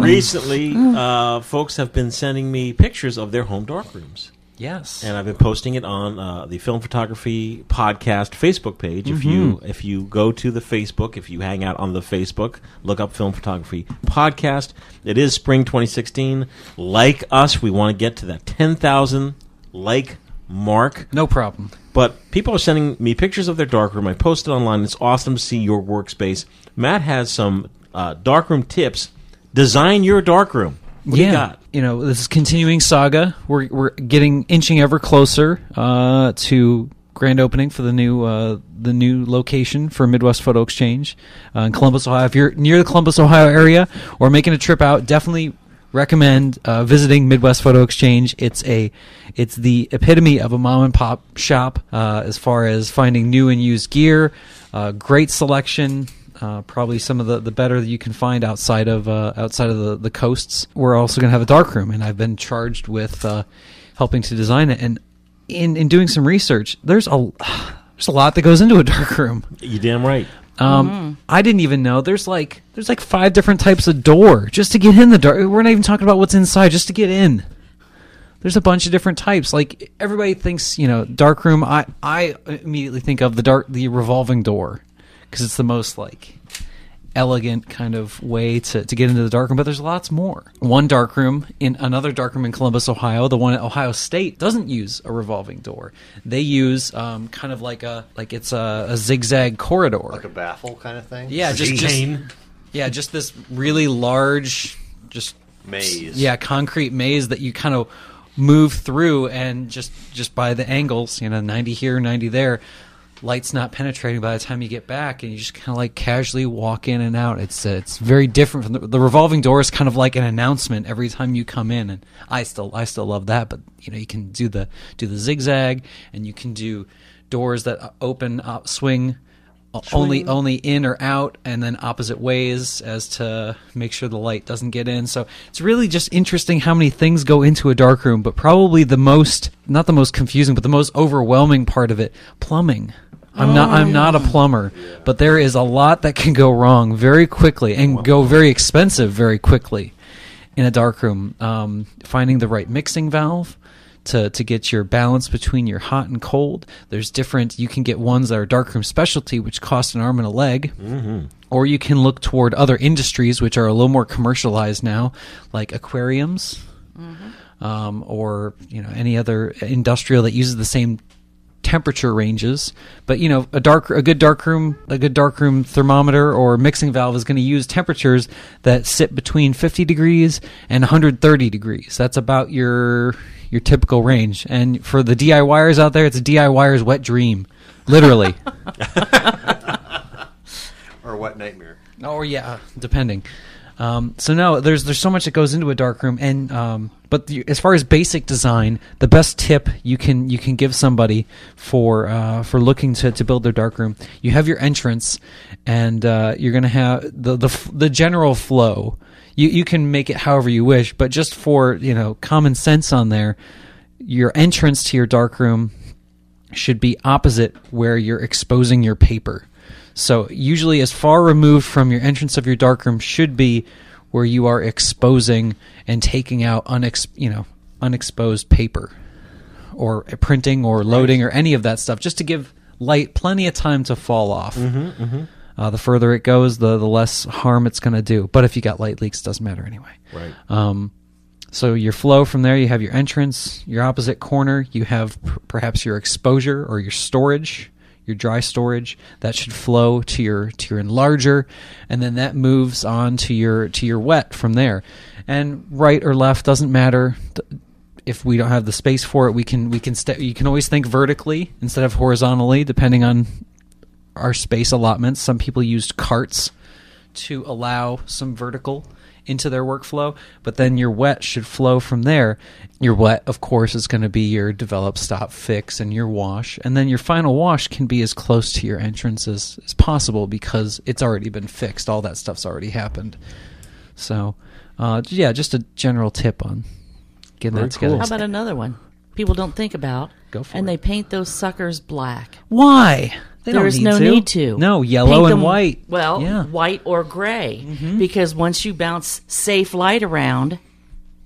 Recently, uh, folks have been sending me pictures of their home darkrooms. Yes. and I've been posting it on uh, the Film Photography Podcast Facebook page. If you if you go to the Facebook, if you hang out on the Facebook, look up Film Photography Podcast. It is spring 2016. Like us, we want to get to that 10,000 like mark. no problem. But people are sending me pictures of their darkroom. I posted online. It's awesome to see your workspace. Matt has some uh, darkroom tips. Design your darkroom. What yeah, you you know, this is continuing saga. We're we're getting inching ever closer uh, to grand opening for the new uh, the new location for Midwest Photo Exchange uh, in Columbus, Ohio. If you're near the Columbus, Ohio area or making a trip out, definitely recommend uh, visiting Midwest Photo Exchange. It's a it's the epitome of a mom and pop shop uh, as far as finding new and used gear. Uh, great selection. Uh, probably some of the, the better that you can find outside of uh, outside of the, the coasts. We're also going to have a dark room, and I've been charged with uh, helping to design it. And in in doing some research, there's a *sighs* there's a lot that goes into a dark room. You damn right. Um, I didn't even know there's like there's like five different types of door just to get in the dark. We're not even talking about what's inside, just to get in. There's a bunch of different types. Like everybody thinks, you know, dark room. I I immediately think of the dark the revolving door because it's the most like elegant kind of way to, to get into the darkroom, but there's lots more. One darkroom in another darkroom in Columbus, Ohio, the one at Ohio State doesn't use a revolving door. They use um, kind of like a like it's a, a zigzag corridor. Like a baffle kind of thing. yeah, just, just yeah, just this really large, just Maze. yeah, concrete maze that you kind of move through, and just just by the angles, you know, ninety here, ninety there, light's not penetrating by the time you get back, and you just kind of like casually walk in and out. It's uh, it's very different from the, the revolving door is kind of like an announcement every time you come in, and I still I still love that. But you know, you can do the do the zigzag, and you can do doors that open up, swing only only in or out and then opposite ways as to make sure the light doesn't get in. So it's really just interesting how many things go into a dark room but probably the most not the most confusing but the most overwhelming part of it plumbing. I'm not I'm not a plumber but there is a lot that can go wrong very quickly and go very expensive very quickly in a dark room. Um, finding the right mixing valve to, to get your balance between your hot and cold. There's different, you can get ones that are darkroom specialty, which cost an arm and a leg. Mm-hmm. Or you can look toward other industries, which are a little more commercialized now, like aquariums. Um, or you know any other industrial that uses the same temperature ranges. But you know, a dark, a good dark room, a good dark room thermometer or mixing valve is going to use temperatures that sit between 50 degrees and 130 degrees. That's about your your typical range. And for the DIYers out there, it's a DIYer's wet dream, literally. *laughs* Or what nightmare? Oh yeah, depending. Um, so no, there's there's so much that goes into a dark room, and um, but the, as far as basic design, the best tip you can you can give somebody for uh, for looking to, to build their dark room, you have your entrance, and uh, you're gonna have the the the general flow. You you can make it however you wish, but just for you know common sense on there, your entrance to your dark room should be opposite where you're exposing your paper. So usually as far removed from your entrance of your darkroom should be where you are exposing and taking out unex- you know, unexposed paper or printing or loading or any of that stuff just to give light plenty of time to fall off. Mm-hmm, mm-hmm. Uh, the further it goes, the the less harm it's going to do. But if you got light leaks, doesn't matter anyway. Right. Um, so your flow from there, you have your entrance, your opposite corner, you have p- perhaps your exposure or your storage, your dry storage that should flow to your to your enlarger, and then that moves on to your to your wet from there. And right or left doesn't matter. If we don't have the space for it, we can we can st- you can always think vertically instead of horizontally, depending on our space allotments. Some people used carts to allow some vertical into their workflow, but then your wet should flow from there. Your wet, of course, is going to be your develop, stop, fix, and your wash. And then your final wash can be as close to your entrance as, as possible because it's already been fixed. All that stuff's already happened. So, uh, yeah, just a general tip on getting Very that together. How about another one? People don't think about. Go for and it. they paint those suckers black. Why? They There's no to. need to. No, yellow Paint and them- white. Well, yeah. Mm-hmm. white or gray. Because once you bounce safe light around,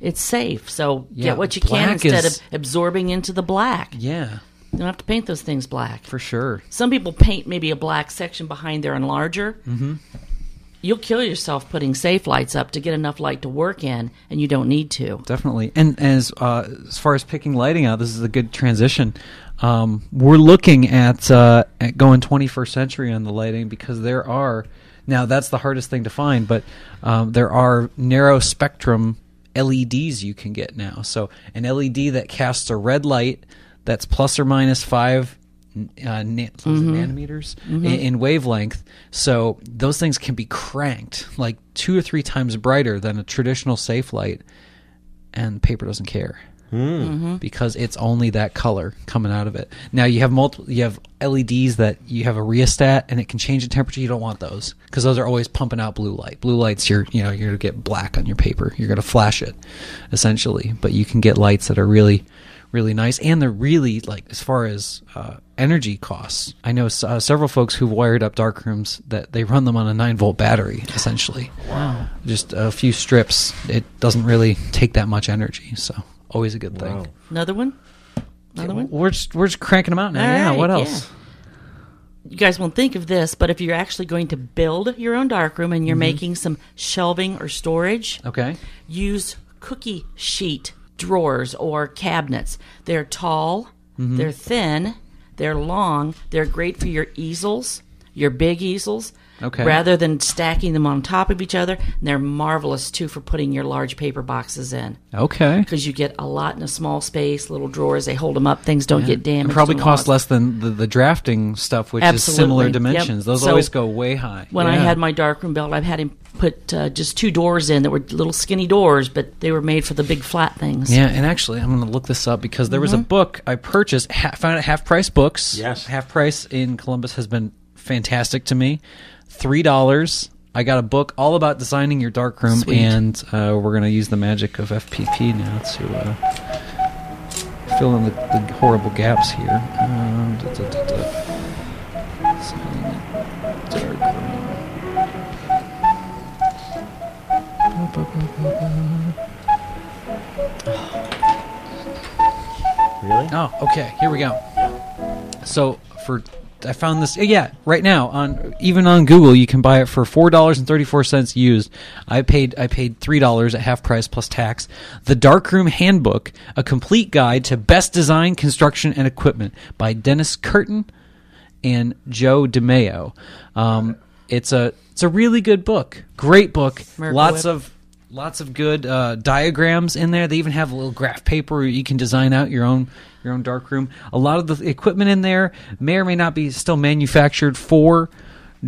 it's safe. So Yeah, get what you can instead is- of absorbing into the black. Yeah, You don't have to paint those things black. for sure. Some people paint maybe a black section behind their enlarger. Mm-hmm. You'll kill yourself putting safe lights up to get enough light to work in, and you don't need to. Definitely. And as uh, as far as picking lighting out, this is a good transition. Um, we're looking at uh, at going 21st century on the lighting because there are now that's the hardest thing to find, but um, there are narrow spectrum LEDs you can get now. So an LED that casts a red light that's plus or minus five uh, na- it, nanometers in, in wavelength. So those things can be cranked like two or three times brighter than a traditional safe light, and paper doesn't care because it's only that color coming out of it. Now you have multiple, you have LEDs that you have a rheostat and it can change the temperature. You don't want those because those are always pumping out blue light. Blue lights, you're you know you're gonna get black on your paper. You're gonna flash it, essentially. But you can get lights that are really really nice and they're really like as far as uh, energy costs i know uh, several folks who've wired up dark rooms that they run them on a 9 volt battery essentially Wow. just a few strips it doesn't really take that much energy so always a good thing Another one? Another one? we're just, we're just cranking them out now All yeah right, what yeah. else You guys won't think of this, but if you're actually going to build your own darkroom and you're Mm-hmm. making some shelving or storage, okay use cookie sheet drawers or cabinets. They're tall, Mm-hmm. they're thin, they're long, they're great for your easels, your big easels. Okay. Rather than stacking them on top of each other, and they're marvelous too for putting your large paper boxes in okay because you get a lot in a small space. Little drawers, they hold them up. Things don't get damaged. and probably cost less than the, the drafting stuff which is Absolutely. similar Yep. dimensions those So, always go way high When I had my darkroom built, I've had him put uh, just two doors in that were little skinny doors, but they were made for the big flat things. Yeah, and actually, I'm going to look this up because there was Mm-hmm. a book I purchased. Ha- found it half price books. Yes. half price in Columbus has been fantastic to me. Three dollars. I got a book all about designing your darkroom, Sweet. and uh, we're going to use the magic of FPP now to uh, fill in the, the horrible gaps here. Um, da, da, da. Really? Oh, okay. Here we go. So for I found this yeah, right now on even on Google you can buy it for four dollars and thirty four cents used. I paid I paid three dollars at half price plus tax. The Darkroom Handbook, a complete guide to best design, construction, and equipment by Dennis Curtin and Joe DeMaio. Um, it's a it's a really good book. Great book. Lots Whip. of lots of good uh, diagrams in there. They even have a little graph paper where you can design out your own your own dark room. A lot of the equipment in there may or may not be still manufactured for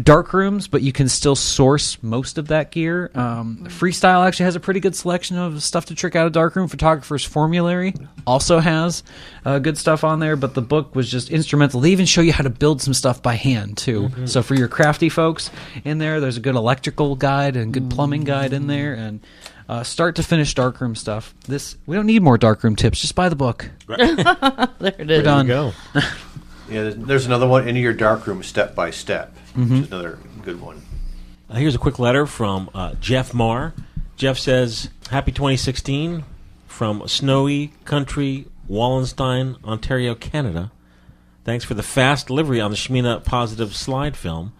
dark rooms, but you can still source most of that gear. Um, Freestyle actually has a pretty good selection of stuff to trick out a dark room. Photographer's Formulary also has uh, good stuff on there, but the book was just instrumental. They even show you how to build some stuff by hand too. So for your crafty folks in there, there's a good electrical guide and good plumbing guide in there, and uh, start to finish darkroom stuff. This we don't need more darkroom tips. Just buy the book. *laughs* *laughs* There it is. We're done. Go. *laughs* Yeah, there's, there's another one into your darkroom step by step, Mm-hmm. which is another good one. Uh, here's a quick letter from uh, Jeff Marr. Jeff says, Happy 2016 from snowy country Wallenstein, Ontario, Canada. Thanks for the fast delivery on the Shemina Positive slide film.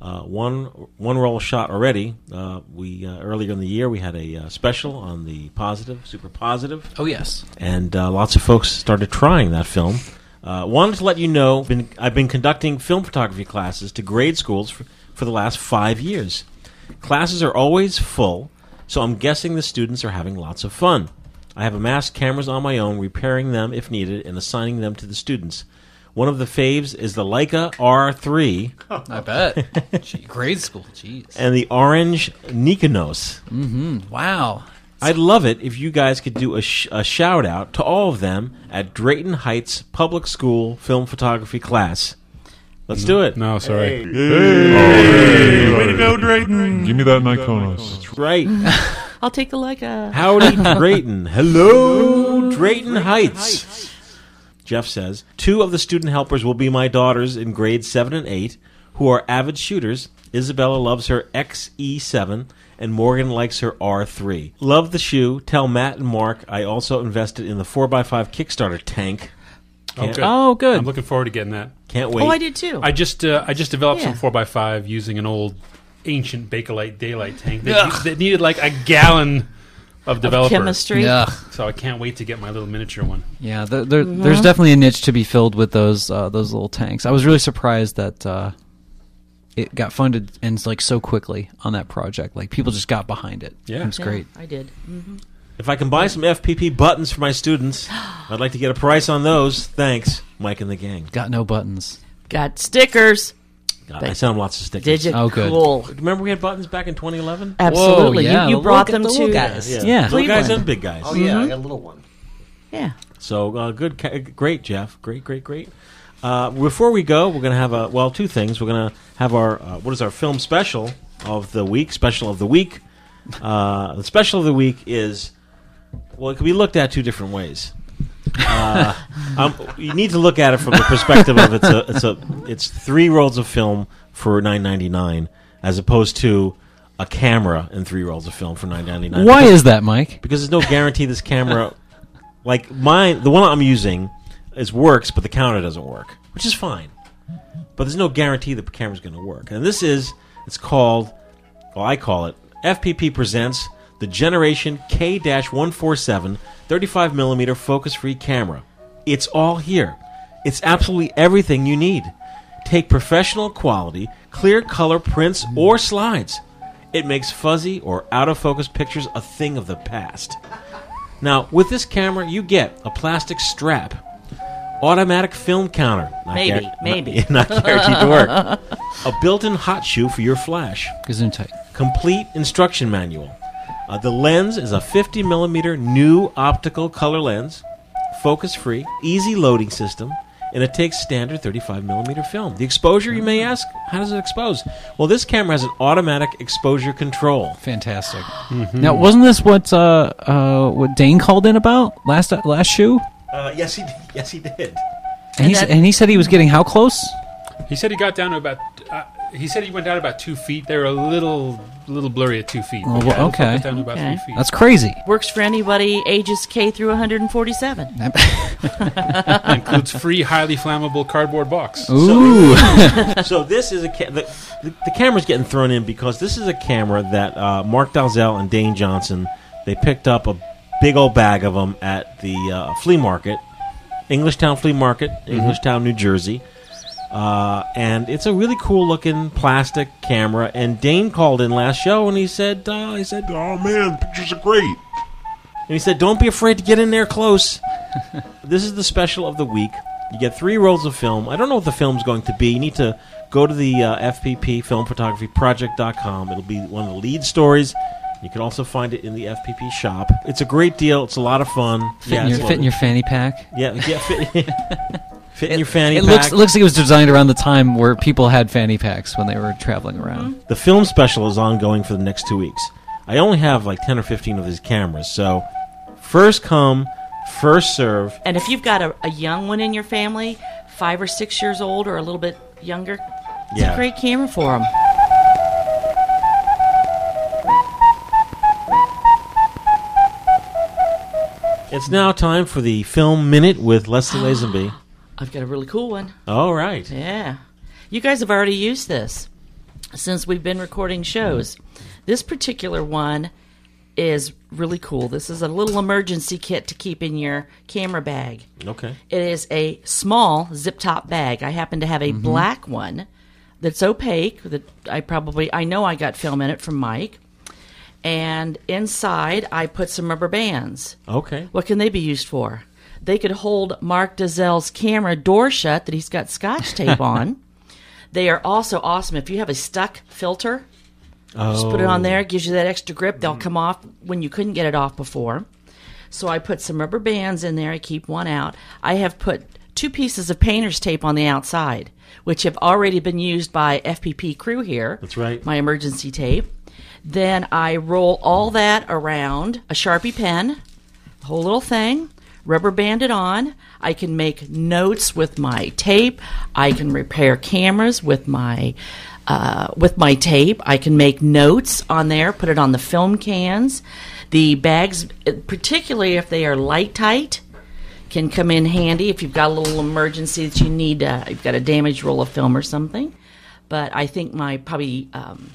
Uh, one one roll shot already. Uh, we uh, earlier in the year we had a uh, special on the positive, super positive, Oh yes. and uh, lots of folks started trying that film. Uh, wanted to let you know been, I've been conducting film photography classes to grade schools for, for the last five years. Classes are always full, so I'm guessing the students are having lots of fun. I have amassed cameras on my own, repairing them if needed, and assigning them to the students. One of the faves is the Leica R3 *laughs* I bet. *laughs* Gee, grade school. Jeez. and the orange Nikonos. Mm-hmm. Wow. I'd love it if you guys could do a, sh- a shout out to all of them at Drayton Heights Public School film photography class. Let's do it. No, sorry. Way to go, Drayton! Give me that Nikonos. Right. *laughs* I'll take the Leica. Uh, Howdy, *laughs* Drayton. Hello, Drayton Heights. Jeff says two of the student helpers will be my daughters in grades seven and eight, who are avid shooters. Isabella loves her XE7, and Morgan likes her R3. Love the shoe. Tell Matt and Mark I also invested in the 4x5 Kickstarter tank. Oh, good. Oh, good. I'm looking forward to getting that. Can't wait. Oh, I did too. I just uh, I just developed Yeah. some four x five using an old ancient Bakelite daylight tank that, that needed like a gallon of developer. Chemistry. Yeah. So I can't wait to get my little miniature one. Yeah, there, there, there's definitely a niche to be filled with those uh, those little tanks. I was really surprised that uh, it got funded and like so quickly on that project. Like people just got behind it. Yeah. it was Yeah, great. I did. Mm. If I can buy some FPP buttons for my students, *gasps* I'd like to get a price on those. Thanks, Mike and the gang. Got no buttons. Got stickers. God, I sent them lots of stickers. Did you? Oh, good. Cool. Remember we had buttons back in 2011? Absolutely. yeah, You, you look brought at them the to little guys. Yeah, Yeah. little guys and big guys. Oh yeah, I got a little one. Yeah. So uh, good, great, Jeff, great, great, great. Uh, before we go, we're going to have a well, two things. We're going to have our uh, what is our film special of the week? Special of the week. Uh, the special of the week is well, it can be looked at two different ways. Uh, *laughs* um, you need to look at it from the perspective of it's a it's a it's three rolls of film for nine ninety nine as opposed to a camera and three rolls of film for nine ninety nine. Why is that, Mike? because there's no guarantee this camera like mine the one i'm using is works but the counter doesn't work which is fine. But there's no guarantee the camera's going to work. And this is it's called well i call it fpp presents the generation k-147 35 millimeter focus free camera. It's all here. It's absolutely everything you need. Take professional quality clear color prints or slides. It makes fuzzy or out of focus pictures a thing of the past. Now, with this camera, you get a plastic strap, automatic film counter, not Maybe, not- maybe. *laughs* not, guaranteed to work, *laughs* a built-in hot shoe for your flash, Gesundheit. complete instruction manual. Uh, the lens is a 50 millimeter new optical color lens, focus-free, easy loading system, and it takes standard 35 millimeter film. The exposure, you may ask, how does it expose? Well, this camera has an automatic exposure control. Fantastic. *gasps* Now, wasn't this what uh, uh, what Dane called in about last last shoe? Uh, yes, he *laughs* yes he did. And, he, s- that- and he said he was getting how close? He said he got down to about. Uh, he said he went down about two feet. They were a little, little blurry at two feet. Oh, well, yeah, it looks like okay. down to about Okay. three feet. That's crazy. Works for anybody ages K through 147. *laughs* That *laughs* includes free, highly flammable cardboard box. Ooh. so this is a ca- the, the, the camera's getting thrown in because this is a camera that uh, Mark Dalzell and Dane Johnson they picked up a big old bag of them at the uh, flea market, Englishtown Flea Market, Englishtown, New Jersey. Uh, and it's a really cool looking plastic camera. And Dane called in last show and he said, uh, he said, Oh man, pictures are great. and he said, "Don't be afraid to get in there close." *laughs* this is the special of the week. You get three rolls of film. I don't know what the film's going to be. You need to go to the uh, FPP Film Photography Project.com. It'll be one of the lead stories. You can also find it in the FPP shop. It's a great deal. It's a lot of fun. Fit, in, it's your, fit in your fanny pack. yeah, yeah, fit, *laughs* fit in your fanny It pack. looks, it looks like it was designed around the time where people had fanny packs when they were traveling around. Mm-hmm. the film special is ongoing for the next two weeks. I only have like ten or fifteen of these cameras, so first come, first serve. And if you've got a, a young one in your family, five or six years old or a little bit younger, it's Yeah. a great camera for them. It's now time for the film minute with Leslie ah, Lazenby. I've got a really cool one. All right. Yeah. You guys have already used this since we've been recording shows. This particular one is really cool. This is a little emergency kit to keep in your camera bag. Okay. It is a small zip top bag. I happen to have a mm-hmm. black one that's opaque that I probably I know I got film in it from Mike. And inside I put some rubber bands. Okay. What can they be used for? They could hold Mark Dalzell's camera door shut that he's got scotch tape *laughs* on. They are also awesome if you have a stuck filter. oh. Just put it on there, it gives you that extra grip. They'll come off when you couldn't get it off before. So I put some rubber bands in there. I keep one out. I have put two pieces of painter's tape on the outside, which have already been used by FPP crew here. That's right. My emergency tape. Then I roll all that around a Sharpie pen, whole little thing, rubber band it on. I can make notes with my tape. I can repair cameras with my uh, with my tape. I can make notes on there, put it on the film cans. The bags, particularly if they are light tight, can come in handy if you've got a little emergency that you need. Uh, you've got a damaged roll of film or something. But I think my probably um,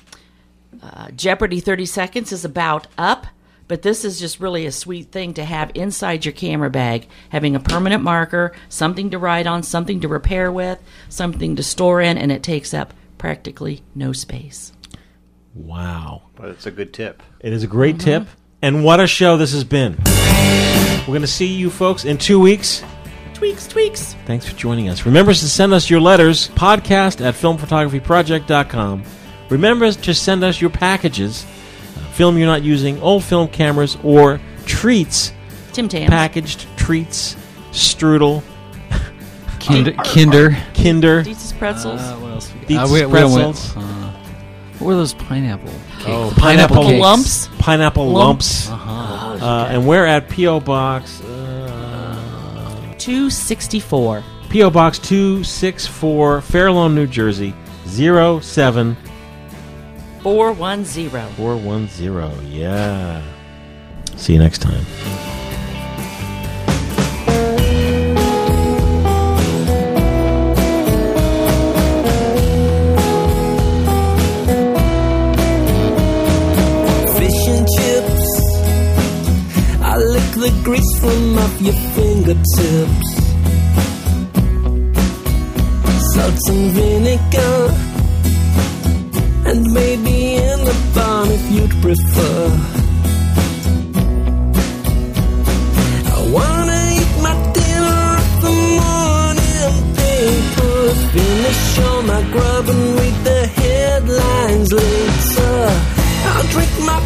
uh, Jeopardy 30 seconds is about up. But this is just really a sweet thing to have inside your camera bag, having a permanent marker, something to write on, something to repair with, something to store in, and it takes up practically no space. Wow. But it's a good tip. It is a great tip. And what a show this has been. We're going to see you folks in two weeks. Tweaks, tweaks. Thanks for joining us. Remember to send us your letters, podcast at filmphotographyproject.com. Remember to send us your packages, film you're not using, old film cameras, or treats, Tim Tams. packaged treats, strudel, Kinder. Kinder. Kinder, Deetz's pretzels. Uh, what else? Deets Uh, we- we don't pretzels. uh, what were those pineapple? Cake? Oh, pineapple, pineapple cakes. lumps. pineapple lumps. Uh-huh. Uh, and we're at P.O. Box. Uh, 264. P.O. Box 264, Fairlawn, New Jersey, 07410. 410. Yeah. See you next time. fish and chips. I lick the grease from off your fingertips. Salt and vinegar. And maybe prefer. I wanna eat my dinner off the morning paper. Finish all my grub and read the headlines later. I'll drink my